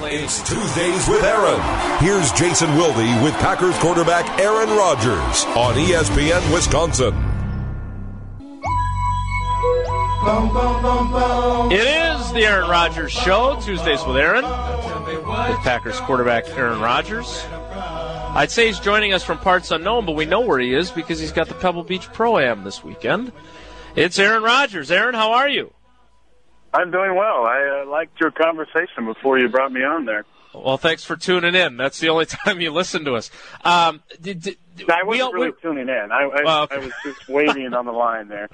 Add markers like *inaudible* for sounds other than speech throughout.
It's Tuesdays with Aaron. Here's Jason Wilde with Packers quarterback Aaron Rodgers on ESPN Wisconsin. It is the Aaron Rodgers Show, Tuesdays with Aaron, with Packers quarterback Aaron Rodgers. I'd say he's joining us from parts unknown, but we know where he is because he's got the Pebble Beach Pro Am this weekend. It's Aaron Rodgers. Aaron, how are you? I'm doing well. I uh, liked your conversation before you brought me on there. Well, thanks for tuning in. That's the only *laughs* time you listen to us. Um, did, did, I wasn't we, really we, tuning in. I, I, well, okay. I was just waiting on the line there.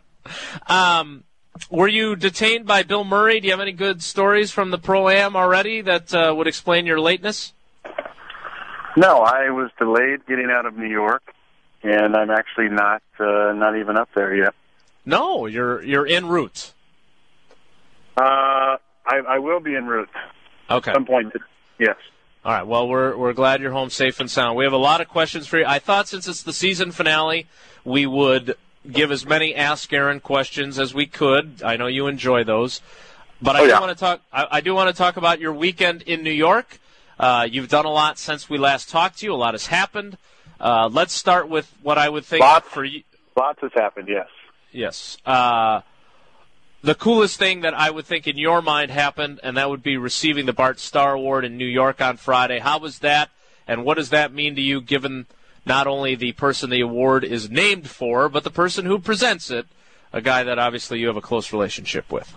*laughs* um, were you detained by Bill Murray? Do you have any good stories from the Pro Am already that uh, would explain your lateness? No, I was delayed getting out of New York, and I'm actually not uh, not even up there yet. No, you're you're en route. Uh, I, I will be en route. Okay. At some point, yes. All right. Well, we're we're glad you're home safe and sound. We have a lot of questions for you. I thought since it's the season finale, we would give as many Ask Aaron questions as we could. I know you enjoy those, but I oh, yeah. do want to talk. I, I, do want to talk about your weekend in New York. Uh, you've done a lot since we last talked to you. A lot has happened. Uh, let's start with what I would think lots, for you. Lots has happened. Yes. Yes. Uh, the coolest thing that I would think in your mind happened, and that would be receiving the Bart Starr Award in New York on Friday. How was that, and what does that mean to you, given not only the person the award is named for, but the person who presents it, a guy that obviously you have a close relationship with?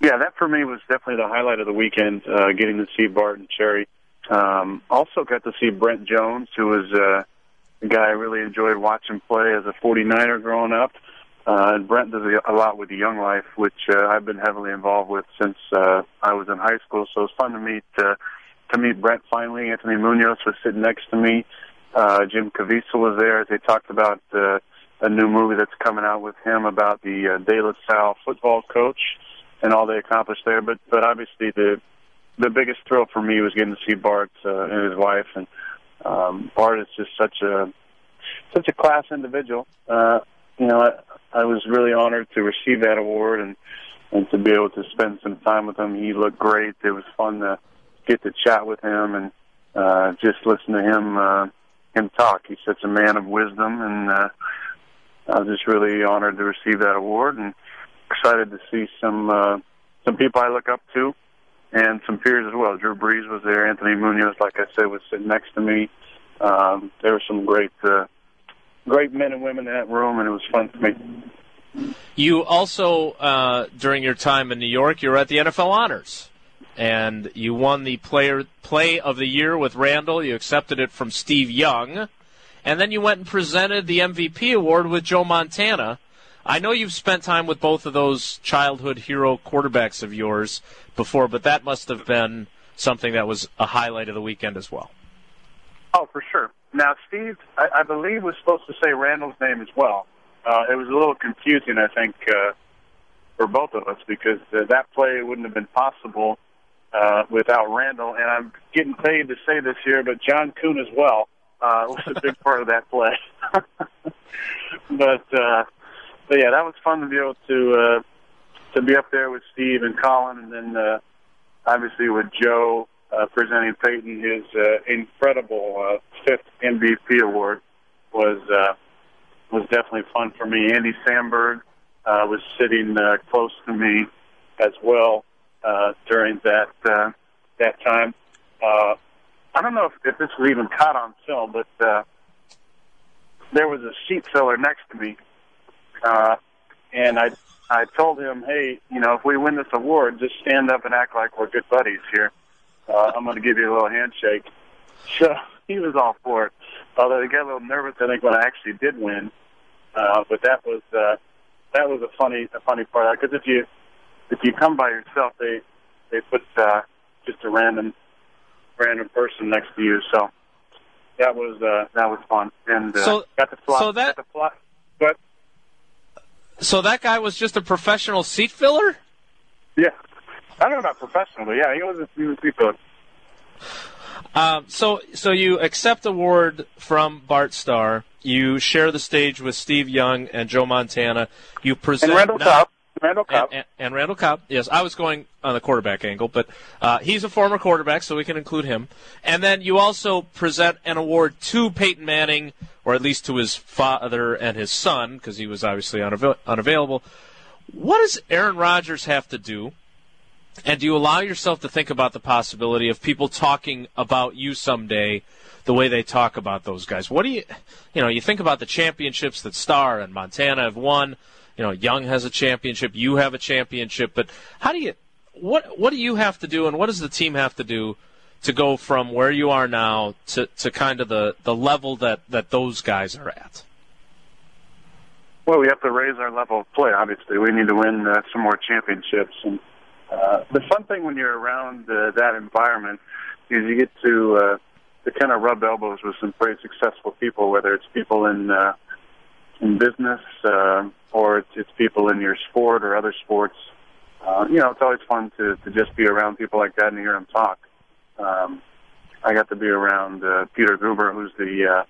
Yeah, that for me was definitely the highlight of the weekend, uh, getting to see Bart and Cherry. Um, also got to see Brent Jones, who was uh, a guy I really enjoyed watching play as a 49er growing up. Uh, and Brent does a lot with the Young Life, which uh, I've been heavily involved with since uh, I was in high school. So it's fun to meet uh, to meet Brent finally. Anthony Munoz was sitting next to me. Uh, Jim Caviezel was there they talked about uh, a new movie that's coming out with him about the uh, De La Salle football coach and all they accomplished there. But but obviously the the biggest thrill for me was getting to see Bart uh, and his wife. And um, Bart is just such a such a class individual. Uh, you know, I, was really honored to receive that award and and to be able to spend some time with him. He looked great. It was fun to get to chat with him and uh, just listen to him uh, him talk. He's such a man of wisdom, and uh, I was just really honored to receive that award and excited to see some uh, some people I look up to and some peers as well. Drew Brees was there. Anthony Munoz, like I said, was sitting next to me. Um, there were some great uh, great men and women in that room, and it was fun for me. You also, uh, during your time in New York, you were at the NFL Honors, and you won the Player Play of the Year with Randall. You accepted it from Steve Young, and then you went and presented the MVP award with Joe Montana. I know you've spent time with both of those childhood hero quarterbacks of yours before, but that must have been something that was a highlight of the weekend as well. Oh, for sure. Now, Steve, I, I believe was supposed to say Randall's name as well. Uh, it was a little confusing, I think, uh, for both of us because uh, that play wouldn't have been possible uh, without Randall. And I'm getting paid to say this here, but John Kuhn as well uh, was a big part of that play. *laughs* but, uh, but yeah, that was fun to be able to uh, to be up there with Steve and Colin, and then uh, obviously with Joe uh, presenting Peyton his uh, incredible uh, fifth MVP award was uh, was definitely fun for me. Andy Samberg uh, was sitting uh, close to me as well uh, during that uh, that time. Uh, I don't know if, if this was even caught on film, but uh, there was a seat filler next to me, uh, and I I told him, hey, you know, if we win this award, just stand up and act like we're good buddies here uh, I'm going to give you a little handshake. So *laughs* he was all for it. Although he got a little nervous, I think, when I actually did win. Uh, but that was uh, that was a funny a funny part because if you if you come by yourself, they they put uh, just a random random person next to you. So that was uh, that was fun and uh, so, got to fly. So that got to fly. But so that guy was just a professional seat filler. Yeah, I don't know about professional, but yeah, he was a, he was Um, so, so you accept award from Bart Starr. You share the stage with Steve Young and Joe Montana. You present and Randall Cobb. Randall Cobb. And, and, and, Randall Cobb. Yes, I was going on the quarterback angle, but uh, he's a former quarterback, so we can include him. And then you also present an award to Peyton Manning, or at least to his father and his son, because he was obviously unavail- unavailable. What does Aaron Rodgers have to do? And do you allow yourself to think about the possibility of people talking about you someday the way they talk about those guys? What do you, you know, you think about the championships that Starr and Montana have won. You know, Young has a championship, you have a championship, but how do you, what, what do you have to do, and what does the team have to do to go from where you are now to, to kind of the, the level that, that those guys are at? Well, we have to raise our level of play. Obviously, we need to win uh, some more championships. And uh, the fun thing when you're around uh, that environment is you get to uh, to kind of rub elbows with some pretty successful people, whether it's people in uh, in business uh, or it's, it's people in your sport or other sports. Uh, you know, it's always fun to to just be around people like that and hear them talk. Um, I got to be around uh, Peter Guber, who's the uh,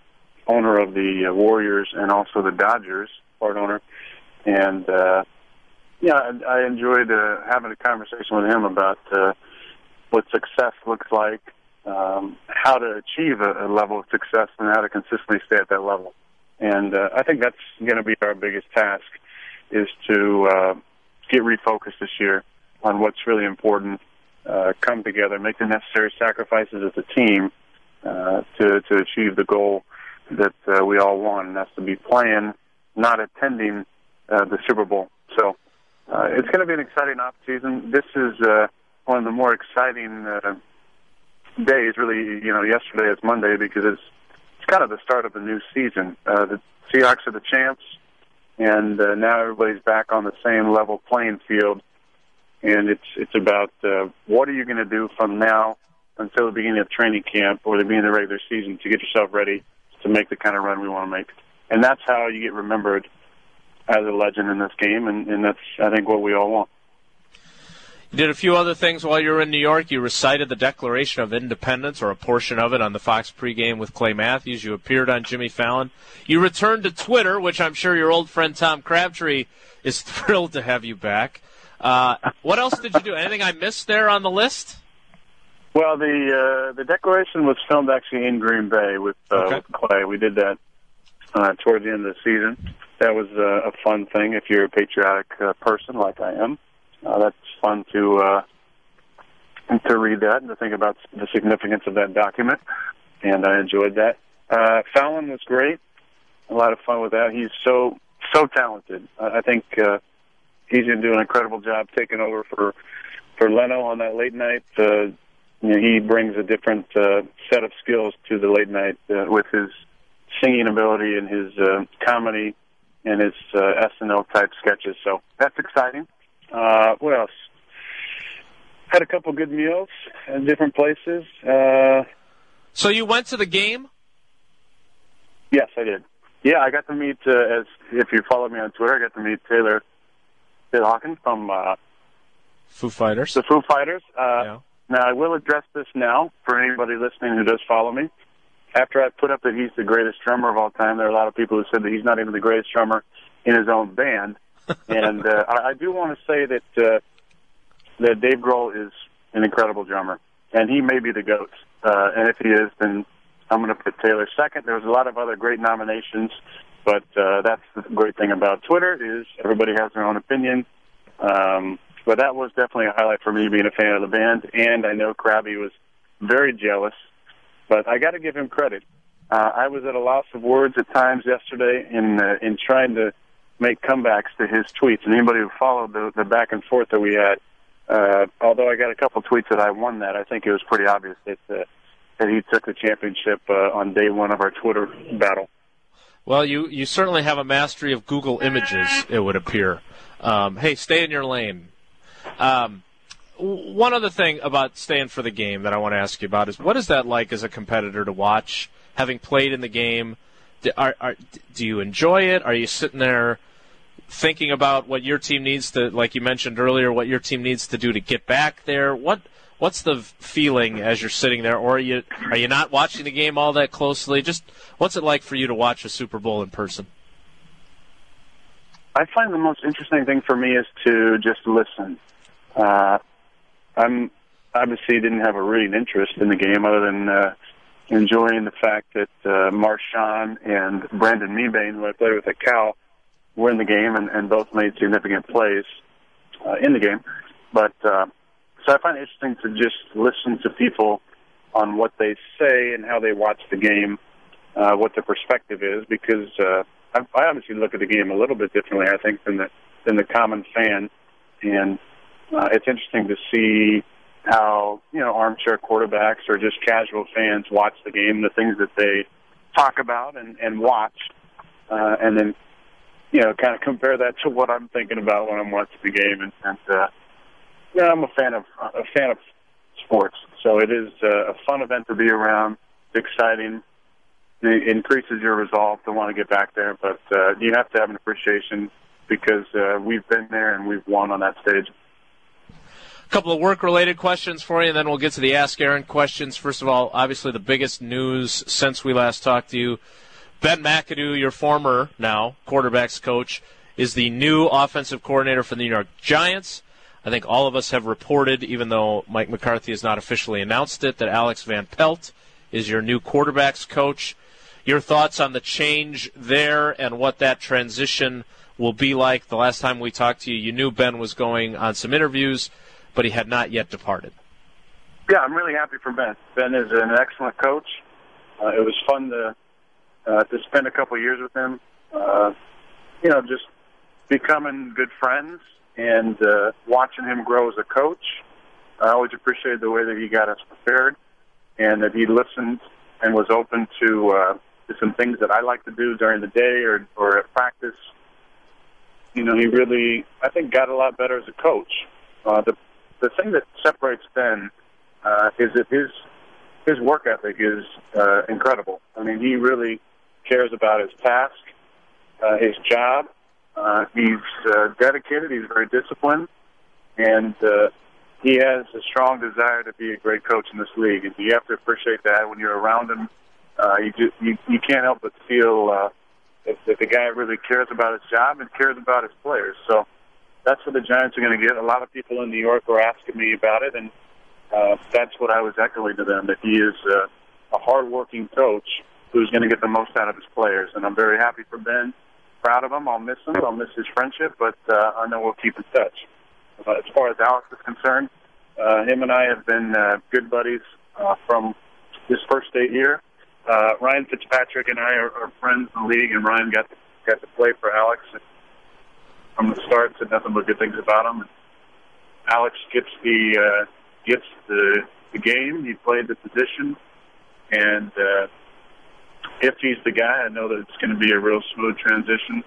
owner of the uh, Warriors and also the Dodgers part owner, and uh, yeah, I, I enjoyed uh, having a conversation with him about uh, what success looks like, um, how to achieve a, a level of success, and how to consistently stay at that level. And uh, I think that's going to be our biggest task is to uh, get refocused this year on what's really important, uh, come together, make the necessary sacrifices as a team uh, to to achieve the goal that uh, we all want, and that's to be playing not attending uh, the Super Bowl. So uh, it's going to be an exciting off season. This is uh, one of the more exciting uh, days. Really, you know, yesterday is Monday because it's it's kind of the start of the new season. Uh, the Seahawks are the champs, and uh, now everybody's back on the same level playing field. And it's it's about uh, what are you going to do from now until the beginning of training camp or the beginning of the regular season to get yourself ready to make the kind of run we want to make and that's how you get remembered as a legend in this game, and, and that's I think what we all want. You did a few other things while you were in New York. You recited the Declaration of Independence, or a portion of it, on the Fox pregame with Clay Matthews. You appeared on Jimmy Fallon. You returned to Twitter, which I'm sure your old friend Tom Crabtree is *laughs* thrilled to have you back. Uh, what else did you do? Anything I missed there on the list? Well, the uh, the Declaration was filmed actually in Green Bay with, uh, okay. with Clay. We did that uh, toward the end of the season. That was uh, a fun thing if you're a patriotic uh, person like I am. Uh, that's fun to uh, to read that and to think about the significance of that document, and I enjoyed that. Uh, Fallon was great, a lot of fun with that. He's so so talented. I think uh, he's going to do an incredible job taking over for for Leno on that late night. Uh, you know, he brings a different uh, set of skills to the late night uh, with his singing ability and his uh, comedy and his uh, SNL type sketches. So that's exciting. Uh, what else? Had a couple good meals in different places. Uh, so you went to the game? Yes, I did. Yeah, I got to meet, uh, as if you follow me on Twitter, I got to meet Taylor, Taylor Hawkins from uh, Foo Fighters. The Foo Fighters. Uh, yeah. Now, I will address this now for anybody listening who does follow me after I put up that he's the greatest drummer of all time, there are a lot of people who said that he's not even the greatest drummer in his own band. *laughs* and uh, I, I do want to say that uh, that Dave Grohl is an incredible drummer, and he may be the goat. Uh, and if he is, then I'm going to put Taylor second. There's a lot of other great nominations, but uh, that's the great thing about Twitter is everybody has their own opinion. Um, but that was definitely a highlight for me being a fan of the band, and I know Krabby was very jealous but I got to give him credit. Uh, I was at a loss of words at times yesterday in uh, in trying to make comebacks to his tweets. And anybody who followed the, the back and forth that we had, uh, although I got a couple tweets that I won that, I think it was pretty obvious that uh, that he took the championship uh, on day one of our Twitter battle. Well, you you certainly have a mastery of Google Images. It would appear. Um, hey, stay in your lane. Um, one other thing about staying for the game that I want to ask you about is what is that like as a competitor to watch, having played in the game? Do, are, are, do you enjoy it? Are you sitting there thinking about what your team needs to, like you mentioned earlier, what your team needs to do to get back there? What what's the feeling as you're sitting there, or are you are you not watching the game all that closely? Just what's it like for you to watch a Super Bowl in person? I find the most interesting thing for me is to just listen. Uh, I'm obviously didn't have a reading interest in the game other than uh, enjoying the fact that uh, Marshawn and Brandon Mebane, who I played with at Cal, were in the game and, and both made significant plays uh, in the game. But uh, so I find it interesting to just listen to people on what they say and how they watch the game, uh, what their perspective is, because uh, I, I obviously look at the game a little bit differently, I think, than the than the common fan, and uh, it's interesting to see how you know armchair quarterbacks or just casual fans watch the game, the things that they talk about and and watch, uh, and then you know kind of compare that to what I'm thinking about when I'm watching the game. And, and uh, yeah, I'm a fan of a fan of sports, so it is uh, a fun event to be around. It's exciting. It increases your resolve to want to get back there, but uh, you have to have an appreciation because uh, we've been there and we've won on that stage couple of work related questions for you, and then we'll get to the Ask Aaron questions. First of all, obviously the biggest news since we last talked to you Ben McAdoo, your former now quarterbacks coach, is the new offensive coordinator for the New York Giants. I think all of us have reported, even though Mike McCarthy has not officially announced it, that Alex Van Pelt is your new quarterbacks coach. Your thoughts on the change there and what that transition will be like? The last time we talked to you, you knew Ben was going on some interviews but he had not yet departed. Yeah, I'm really happy for Ben. Ben is an excellent coach. Uh, it was fun to uh, to spend a couple years with him. Uh, you know, just becoming good friends and uh, watching him grow as a coach. I always appreciated the way that he got us prepared and that he listened and was open to, uh, to some things that I like to do during the day or, or at practice. You know, he really, I think, got a lot better as a coach. Uh, the the thing that separates Ben uh, is that his his work ethic is uh, incredible. I mean, he really cares about his task, uh, his job. Uh, he's uh, dedicated. He's very disciplined, and uh, he has a strong desire to be a great coach in this league. And you have to appreciate that when you're around him. Uh, you just you, you can't help but feel uh, that, that the guy really cares about his job and cares about his players. So that's what the Giants are going to get. A lot of people in New York were asking me about it, and uh, that's what I was echoing to them that he is uh, a hardworking coach who's going to get the most out of his players. And I'm very happy for Ben. Proud of him. I'll miss him. I'll miss his friendship, but uh, I know we'll keep in touch. But as far as Alex is concerned, uh, him and I have been uh, good buddies uh, from his first day here. Uh, Ryan Fitzpatrick and I are, are friends in the league, and Ryan got to, got to play for Alex. And from the start said nothing but good things about him. Alex gets the uh, gets the the game. He played the position, and uh, if he's the guy, I know that it's going to be a real smooth transition,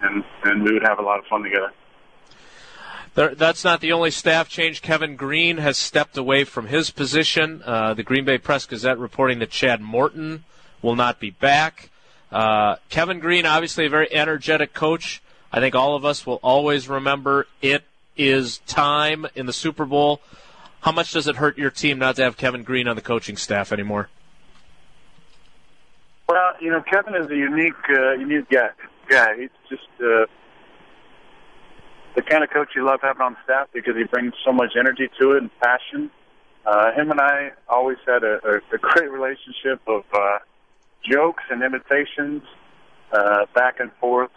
and and we would have a lot of fun together. There, that's not the only staff change. Kevin Greene has stepped away from his position. Uh, the Green Bay Press Gazette reporting that Chad Morton will not be back. Uh, Kevin Greene, obviously a very energetic coach. I think all of us will always remember it is time in the Super Bowl. How much does it hurt your team not to have Kevin Greene on the coaching staff anymore? Well, you know, Kevin is a unique, uh, unique guy. Guy, he's just uh, the kind of coach you love having on staff because he brings so much energy to it and passion. Uh, him and I always had a, a, a great relationship of uh, jokes and imitations uh, back and forth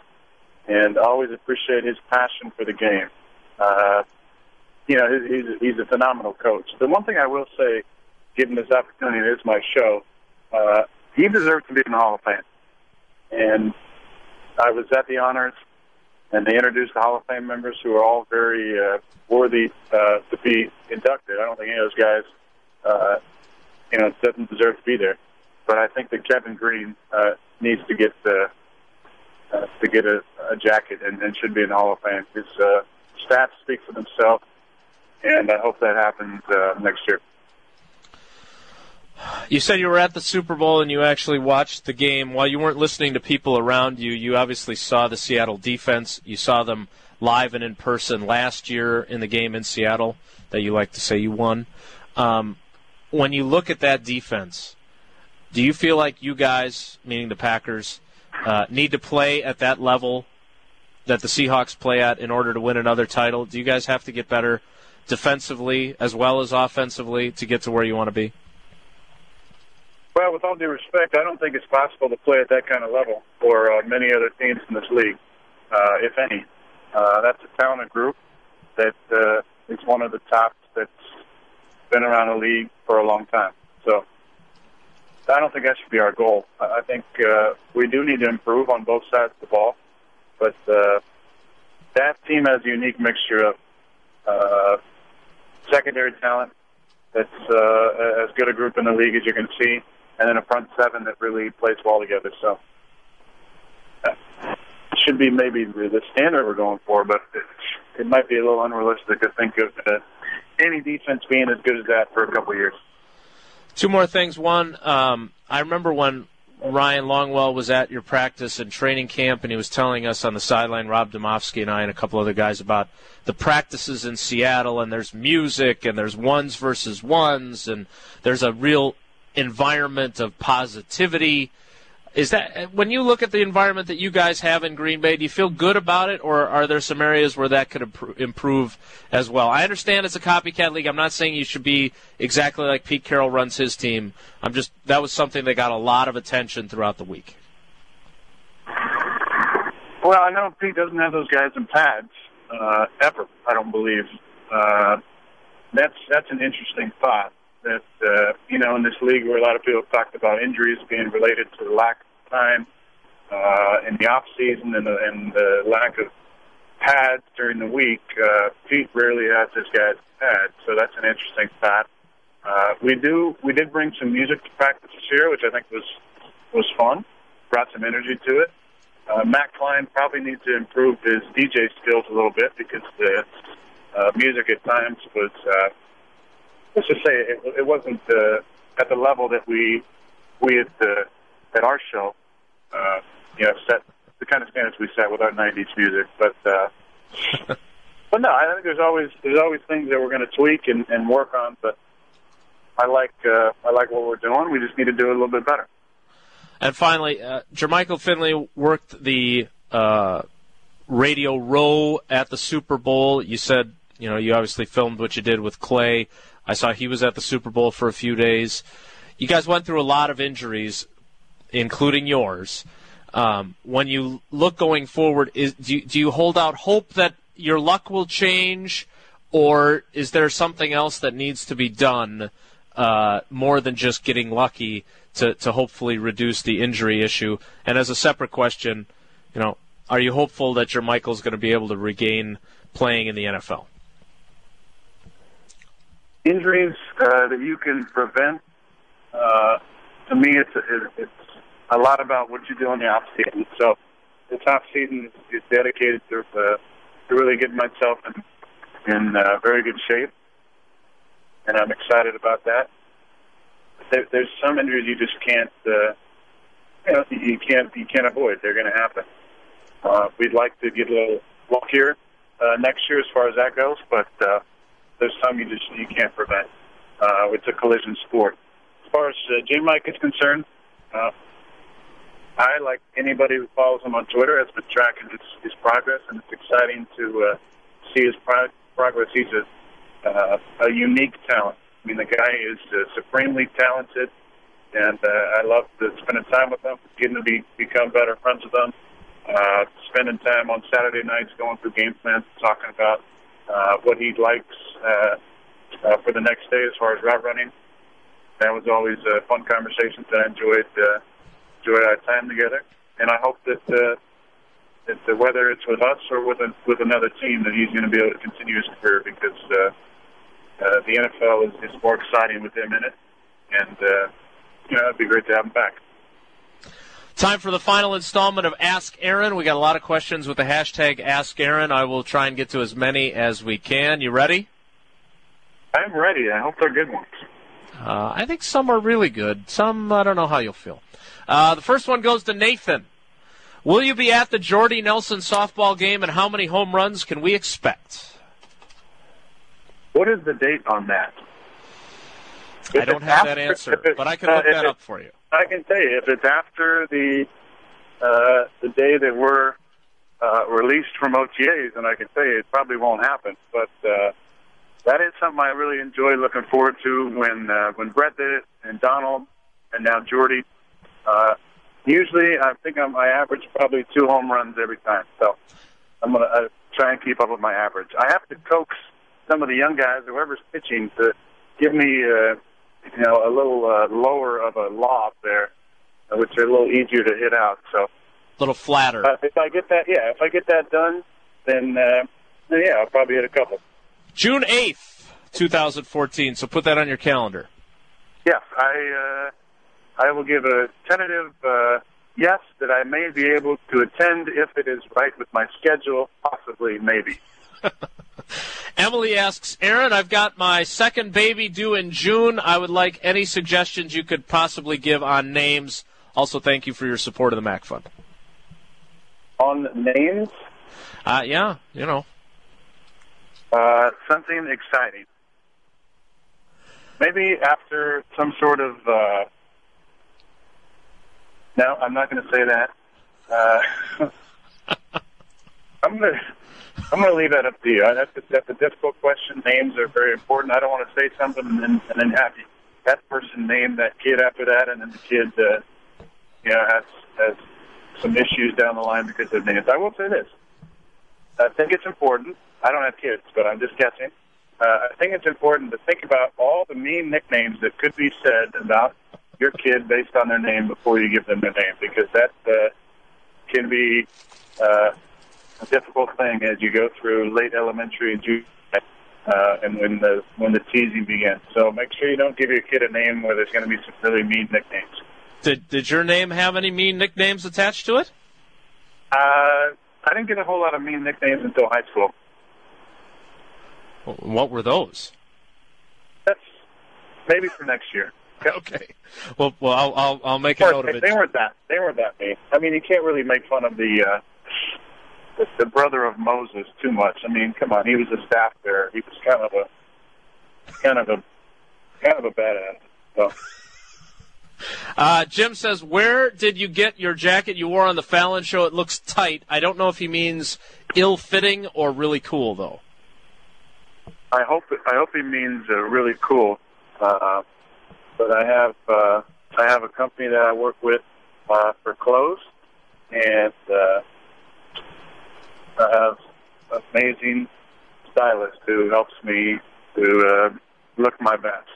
and always appreciate his passion for the game. Uh, you know, he's, he's a phenomenal coach. The one thing I will say, given this opportunity, it is my show, uh, he deserves to be in the Hall of Fame. And I was at the honors, and they introduced the Hall of Fame members who are all very uh, worthy uh, to be inducted. I don't think any of those guys, uh, you know, doesn't deserve to be there. But I think that Kevin Greene uh, needs to get the uh, to get a, a jacket and, and should be in the Hall of Fame. His uh, stats speak for themselves, and I hope that happens uh, next year. You said you were at the Super Bowl and you actually watched the game. While you weren't listening to people around you, you obviously saw the Seattle defense. You saw them live and in person last year in the game in Seattle that you like to say you won. Um, when you look at that defense, do you feel like you guys, meaning the Packers, uh, need to play at that level that the Seahawks play at in order to win another title? Do you guys have to get better defensively as well as offensively to get to where you want to be? Well, with all due respect, I don't think it's possible to play at that kind of level for uh, many other teams in this league, uh, if any. Uh, that's a talented group that uh, is one of the tops that's been around the league for a long time. So I don't think that should be our goal. I think uh, we do need to improve on both sides of the ball, but uh, that team has a unique mixture of uh, secondary talent that's uh, as good a group in the league as you can see, and then a front seven that really plays well together. So it should be maybe the standard we're going for, but it, it might be a little unrealistic to think of uh, any defense being as good as that for a couple of years. Two more things. One, um, I remember when Ryan Longwell was at your practice and training camp, and he was telling us on the sideline, Rob Demovsky and I and a couple other guys about the practices in Seattle, and there's music, and there's ones versus ones, and there's a real environment of positivity is that when you look at the environment that you guys have in Green Bay, do you feel good about it, or are there some areas where that could improve as well? I understand it's a copycat league. I'm not saying you should be exactly like Pete Carroll runs his team. I'm just that was something that got a lot of attention throughout the week. Well, I know Pete doesn't have those guys in pads uh, ever. I don't believe. Uh, that's that's an interesting thought that uh, you know in this league where a lot of people have talked about injuries being related to the lack time uh, in the off season and the, and the lack of pads during the week. Uh, Pete rarely has his guys pads, so that's an interesting fact. Uh, we do we did bring some music to practice this year, which I think was was fun. Brought some energy to it. Uh, Matt Klein probably needs to improve his DJ skills a little bit because the uh, music at times was, uh, let's just say, it, it wasn't uh, at the level that we we had uh, at our show, uh, you know, set the kind of standards we set with our '90s music. But uh, *laughs* but no, I think there's always there's always things that we're going to tweak and, and work on. But I like uh, I like what we're doing. We just need to do it a little bit better. And finally, uh, Jermichael Finley worked the uh, radio row at the Super Bowl. You said you know you obviously filmed what you did with Clay. I saw he was at the Super Bowl for a few days. You guys went through a lot of injuries including yours. Um, when you look going forward, is, do, do you hold out hope that your luck will change, or is there something else that needs to be done uh, more than just getting lucky to, to hopefully reduce the injury issue? And as a separate question, you know, are you hopeful that Jermichael's going to be able to regain playing in the NFL? Injuries uh, that you can prevent, uh, to me, it's, it's a lot about what you do in the off season. So this off season is, dedicated to uh, to really getting myself in in uh, very good shape, and I'm excited about that. There, there's some injuries you just can't uh, you know you can't you can't avoid. They're going to happen. Uh, we'd like to get a little luckier uh, next year as far as that goes, but uh, there's some you just you can't prevent. Uh, it's a collision sport. As far as uh, J Mike is concerned, uh, I, like anybody who follows him on Twitter, has been tracking his, his progress, and it's exciting to uh, see his pro- progress. He's a, uh, a unique talent. I mean, the guy is uh, supremely talented, and uh, I love to spending time with him, getting to be, become better friends with him, uh, spending time on Saturday nights going through game plans, talking about uh, what he likes uh, uh, for the next day as far as route running. That was always a fun conversation that I enjoyed. Uh, enjoy our time together. And I hope that uh, that uh, whether it's with us or with a, with another team, that he's going to be able to continue his career because uh, uh, the NFL is, is more exciting with him in it, and uh, you know it'd be great to have him back. Time for the final installment of Ask Aaron. We got a lot of questions with the hashtag Ask Aaron. I will try and get to as many as we can. You ready? I'm ready. I hope they're good ones. Uh, I think some are really good. Some I don't know how you'll feel. Uh, the first one goes to Nathan. Will you be at the Jordy Nelson softball game, and how many home runs can we expect? What is the date on that? If I don't have after, that answer, but I can look uh, that up for you. I can tell you if it's after the uh, the day that we're uh, released from OTAs, and I can tell you it probably won't happen. But uh, that is something I really enjoy looking forward to when uh, when Brett did it and Donald and now Jordy. Uh, usually, I think I'm, I average probably two home runs every time. So I'm gonna uh, try and keep up with my average. I have to coax some of the young guys, whoever's pitching, to give me uh, you know a little uh, lower of a lob there, which are a little easier to hit out. So A little flatter. uh, if I get that, yeah, if I get that done, then, uh, yeah, I'll probably hit a couple. June 8th, 2014. So put that on your calendar. Yes, I uh, I will give a tentative uh, yes that I may be able to attend if it is right with my schedule. Possibly, maybe. *laughs* Emily asks, Aaron, I've got my second baby due in June. I would like any suggestions you could possibly give on names. Also, thank you for your support of the MACC Fund. On names, Uh, yeah, you know. uh, something exciting. Maybe after some sort of. Uh, no, I'm not going to say that. Uh, *laughs* I'm going to. I'm going to leave that up to you. That's a, that's a difficult question. Names are very important. I don't want to say something and then, and then have you, that person name that kid after that, and then the kid, uh, you know, has has some issues down the line because of names. I will say this: I think it's important. I don't have kids, but I'm just guessing. Uh, I think it's important to think about all the mean nicknames that could be said about your kid based on their name before you give them their name, because that uh, can be uh, a difficult thing as you go through late elementary and junior, uh, and when the when the teasing begins. So make sure you don't give your kid a name where there's going to be some really mean nicknames. Did, did your name have any mean nicknames attached to it? Uh, I didn't get a whole lot of mean nicknames until high school. What were those? That's maybe for next year. *laughs* Okay. Well, well, I'll I'll, I'll make a course, note of they, it. they weren't that. They weren't that mean. I mean, you can't really make fun of the, uh, the the brother of Moses too much. I mean, come on, he was a staff there. He was kind of a kind of a kind of a badass. So Uh, Jim says, "Where did you get your jacket you wore on the Fallon show? It looks tight. I don't know if he means ill-fitting or really cool, though." I hope I hope he means uh, really cool. Uh, but I have uh, I have a company that I work with uh, for clothes, and uh, I have an amazing stylist who helps me to uh, look my best.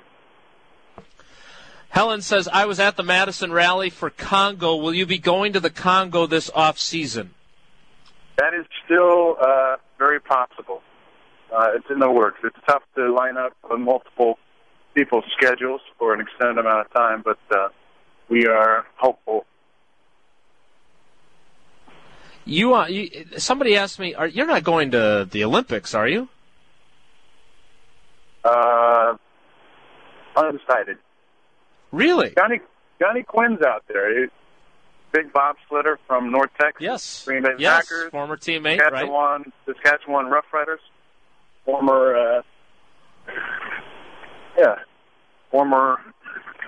Helen says, "I was at the Madison rally for Congo. Will you be going to the Congo this off season?" That is still uh, very possible. Uh, it's in the works. It's tough to line up multiple people's schedules for an extended amount of time, but uh, we are hopeful. You, uh, you somebody asked me, are, "You're not going to the Olympics, are you?" Uh, undecided. Really? Johnny Johnny Quinn's out there. He's big bobsledder from North Texas. Yes. Green Bay yes. Packers. Former teammate, right? Saskatchewan, Saskatchewan Roughriders. Former, uh, yeah, former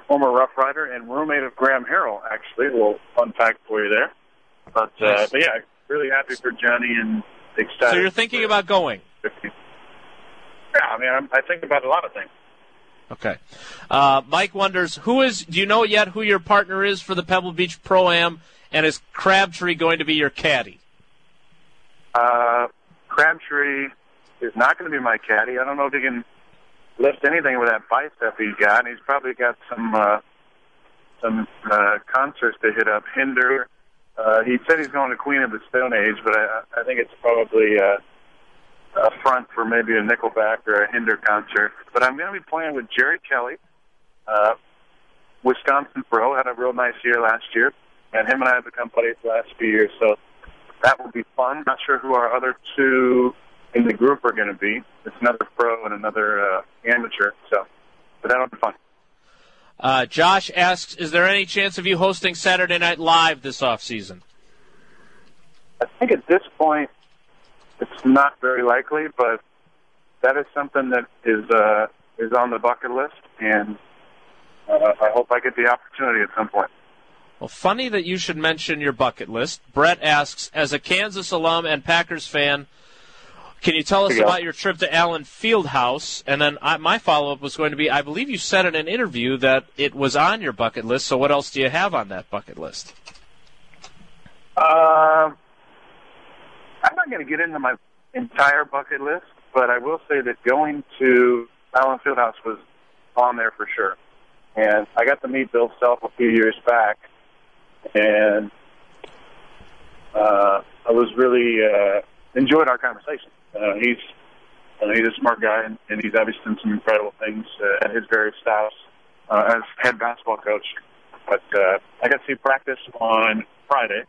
former Rough Rider and roommate of Graham Harrell. Actually, a little fun fact for you there. But, uh, Nice. but yeah, really happy for Johnny and excited. So you're thinking about going? Yeah, I mean, I'm, I think about a lot of things. Okay. Uh, Mike wonders who is. Do you know yet who your partner is for the Pebble Beach Pro Am, and is Crabtree going to be your caddy? Uh, Crabtree is not going to be my caddy. I don't know if he can lift anything with that bicep he's got. He's probably got some uh, some uh, concerts to hit up. Hinder. Uh, he said he's going to Queen of the Stone Age, but I, I think it's probably uh, a front for maybe a Nickelback or a Hinder concert. But I'm going to be playing with Jerry Kelly, uh, Wisconsin pro. Had a real nice year last year, and him and I have become buddies the last few years. So that will be fun. Not sure who our other two in the group are going to be. It's another pro and another uh, amateur. So, but that'll be fun. Uh, Josh asks, is there any chance of you hosting Saturday Night Live this off season? I think at this point, it's not very likely, but that is something that is uh, is on the bucket list, and uh, I hope I get the opportunity at some point. Well, funny that you should mention your bucket list. Brett asks, as a Kansas alum and Packers fan, can you tell us Yeah. about your trip to Allen Fieldhouse? And then I, my follow up was going to be, I believe you said in an interview that it was on your bucket list. So what else do you have on that bucket list? Um, I'm not going to get into my entire bucket list, but I will say that going to Allen Fieldhouse was on there for sure. And I got to meet Bill Self a few years back, and uh, I was really uh, enjoyed our conversation. Uh, he's uh, he's a smart guy, and, and he's obviously done some incredible things uh, at his various stops uh, as head basketball coach. But uh, I got to see practice on Friday,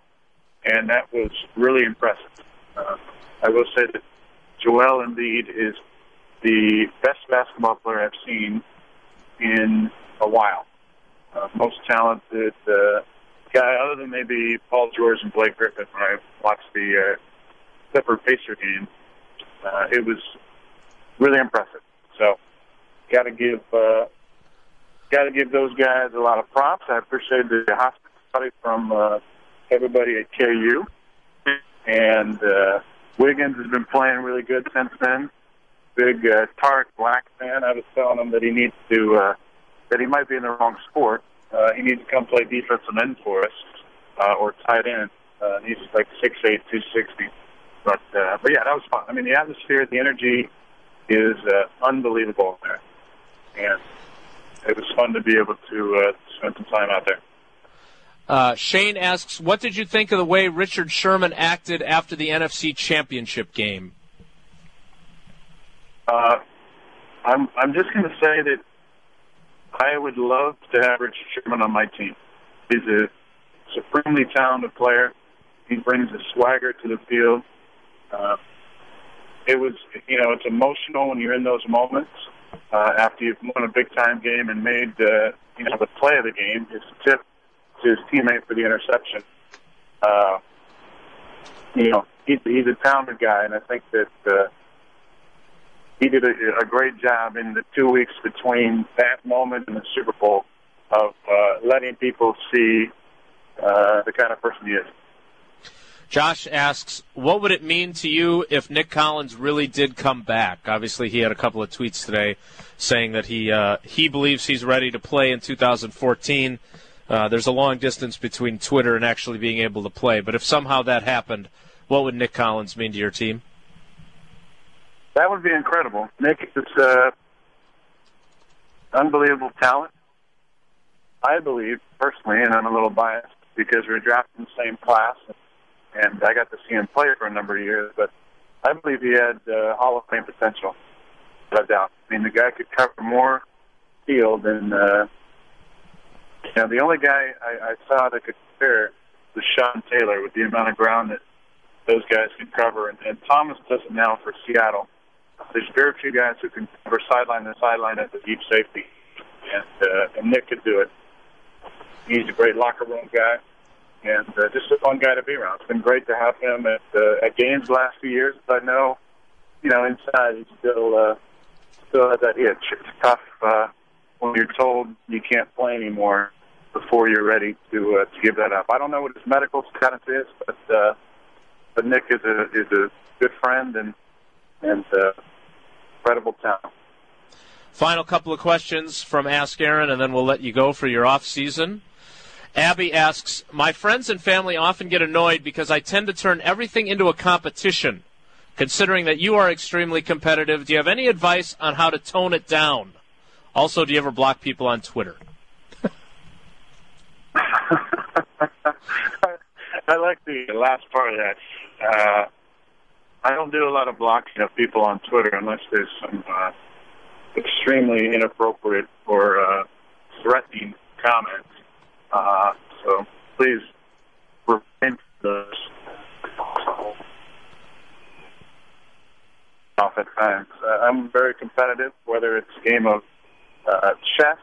and that was really impressive. Uh, I will say that Joel Embiid is the best basketball player I've seen in a while. Uh, most talented uh, guy, other than maybe Paul George and Blake Griffin. When I watched the uh, Clipper Pacer game, uh, it was really impressive. So, got to give uh, got to give those guys a lot of props. I appreciate the hospitality from uh, everybody at KU, and uh, Wiggins has been playing really good since then. Big uh, Tarik Black fan. I was telling him that he needs to uh, that he might be in the wrong sport. Uh, he needs to come play defensive end for us uh, or tight end. Uh, he's like six eight, two sixty. But uh, but yeah, that was fun. I mean, the atmosphere, the energy is uh, unbelievable there, and it was fun to be able to uh, spend some time out there. Uh, Shane asks, what did you think of the way Richard Sherman acted after the NFC Championship game? Uh, I'm I'm just going to say that I would love to have Richard Sherman on my team. He's a supremely talented player. He brings a swagger to the field. Uh, it was, you know, it's emotional when you're in those moments uh, after you've won a big time game and made, uh, you know, the play of the game. His tip to his teammate for the interception. Uh, you know, he's, he's a talented guy, and I think that. Uh, he did a, a great job in the two weeks between that moment and the Super Bowl of uh, letting people see uh, the kind of person he is. Josh asks, what would it mean to you if Nick Collins really did come back? Obviously, he had a couple of tweets today saying that he uh, he believes he's ready to play in 2014. Uh, there's a long distance between Twitter and actually being able to play, but if somehow that happened, what would Nick Collins mean to your team? That would be incredible. Nick is uh, unbelievable talent. I believe personally, and I'm a little biased because we're drafted in the same class, and I got to see him play for a number of years. But I believe he had uh, Hall of Fame potential. Without doubt. I mean, the guy could cover more field than uh, you know. The only guy I, I saw that could compare was Sean Taylor with the amount of ground that those guys can cover, and, and Thomas does it now for Seattle. There's very few guys who can cover sideline to sideline at the deep safety, and, uh, and Nick could do it. He's a great locker room guy, and uh, just a fun guy to be around. It's been great to have him at uh, at games the last few years. But I know, you know, inside he's still uh, still has that itch. It's tough uh, when you're told you can't play anymore before you're ready to uh, to give that up. I don't know what his medical status is, but uh, but Nick is a is a good friend and and uh, incredible talent. Final couple of questions from Ask Aaron, and then we'll let you go for your off season. Abby asks, My friends and family often get annoyed because I tend to turn everything into a competition. Considering that you are extremely competitive, do you have any advice on how to tone it down? Also, do you ever block people on Twitter? *laughs* I like the last part of that. Uh, I don't do a lot of blocking of people on Twitter unless there's some uh, extremely inappropriate or uh, threatening comments. Uh, so please refrain from those. Off times. Uh, I'm very competitive, whether it's a game of uh, chess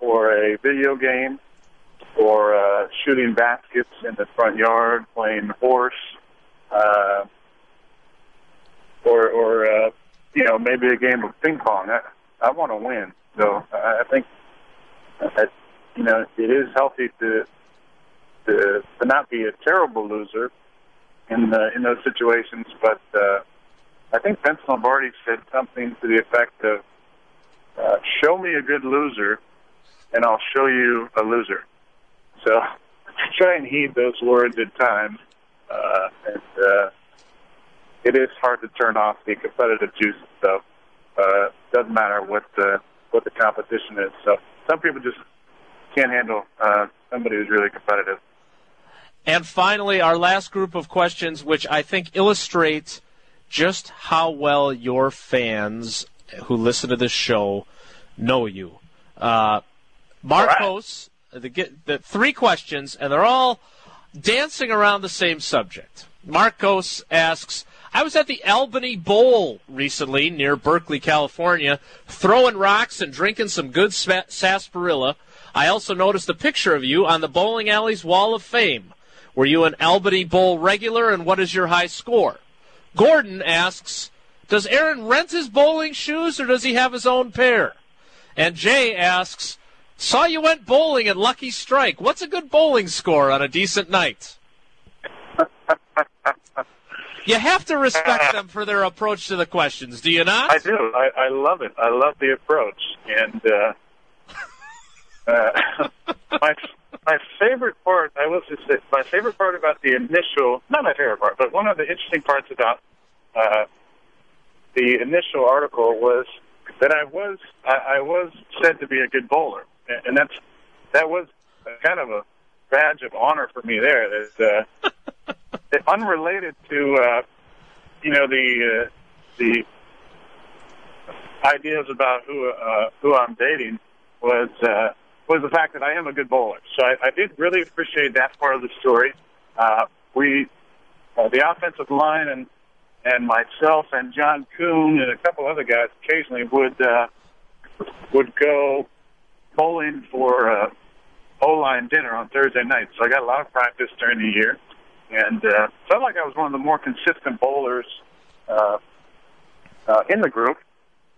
or a video game or uh, shooting baskets in the front yard, playing horse, uh, or or uh, you know maybe a game of ping pong. I, I want to win, so I think you know it is healthy to to, to not be a terrible loser in the, in those situations. But uh, I think Vince Lombardi said something to the effect of, uh, "Show me a good loser, and I'll show you a loser." So *laughs* try and heed those words at times, uh, and uh, it is hard to turn off the competitive juice So Uh, doesn't matter what the what the competition is. So some people just can't handle uh, somebody who's really competitive. And finally, our last group of questions, which I think illustrates just how well your fans who listen to this show know you. Uh, Marcos, right. the, the three questions, and they're all dancing around the same subject. Marcos asks, I was at the Albany Bowl recently near Berkeley, California, throwing rocks and drinking some good sarsaparilla. I also noticed a picture of you on the bowling alley's wall of fame. Were you an Albany Bowl regular, and what is your high score? Gordon asks, Does Aaron rent his bowling shoes, or does he have his own pair? And Jay asks, Saw you went bowling at Lucky Strike. What's a good bowling score on a decent night? *laughs* you have to respect them for their approach to the questions, do you not? I do. I, I love it. I love the approach. And uh, uh, *laughs* my my favorite part, I will just say, my favorite part about the initial, not my favorite part, but one of the interesting parts about uh, the initial article was that I was I, I was said to be a good bowler, and that's that was a kind of a badge of honor for me. There, that uh, *laughs* unrelated to uh, you know the uh, the ideas about who uh, who I'm dating was. Uh, was the fact that I am a good bowler. So I, I did really appreciate that part of the story. Uh, we, uh, the offensive line and and myself and John Kuhn and a couple other guys occasionally would uh, would go bowling for uh, O line dinner on Thursday nights. So I got a lot of practice during the year, and uh, felt like I was one of the more consistent bowlers uh, uh, in the group.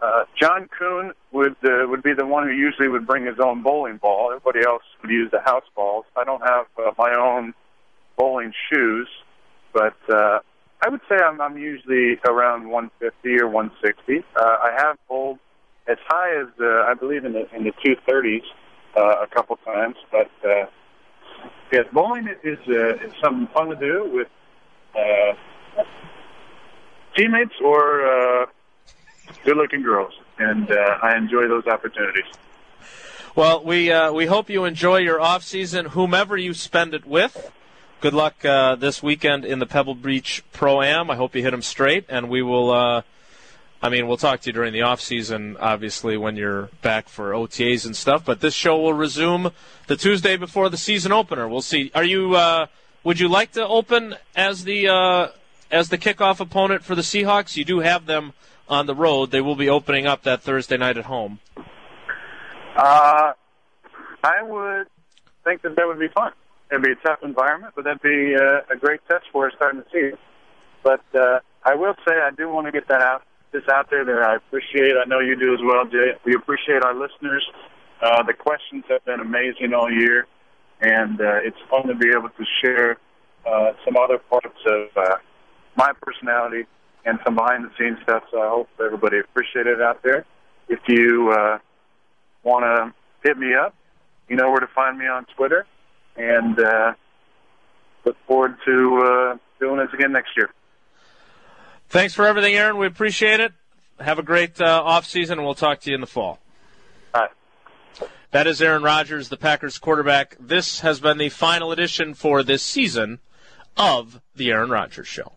Uh, John Kuhn would uh, would be the one who usually would bring his own bowling ball. Everybody else would use the house balls. I don't have uh, my own bowling shoes, but uh, I would say I'm, I'm usually around 150 or 160. Uh, I have bowled as high as uh, I believe in the in the 230s uh, a couple times, but uh, yes, bowling is uh, is something fun to do with uh, teammates or. Uh, good-looking girls, and uh, I enjoy those opportunities. Well, we uh, we hope you enjoy your off season, whomever you spend it with. Good luck uh, this weekend in the Pebble Beach Pro Am. I hope you hit them straight, and we will. Uh, I mean, we'll talk to you during the off season, obviously, when you're back for OTAs and stuff. But this show will resume the Tuesday before the season opener. We'll see. Are you? Uh, would you like to open as the uh, as the kickoff opponent for the Seahawks? You do have them on the road. They will be opening up that Thursday night at home. Uh, I would think that that would be fun. It'd be a tough environment, but that'd be uh, a great test for us starting the season. But uh, I will say I do want to get that out, this out there that I appreciate. I know you do as well, Jay. We appreciate our listeners. Uh, the questions have been amazing all year, and uh, it's fun to be able to share uh, some other parts of uh, my personality and some behind the scenes stuff. So I hope everybody appreciated it out there. If you uh, want to hit me up, you know where to find me on Twitter, and uh, look forward to uh, doing this again next year. Thanks for everything, Aaron. We appreciate it. Have a great uh, off season, and we'll talk to you in the fall. All right. That is Aaron Rodgers, the Packers quarterback. This has been the final edition for this season of the Aaron Rodgers Show.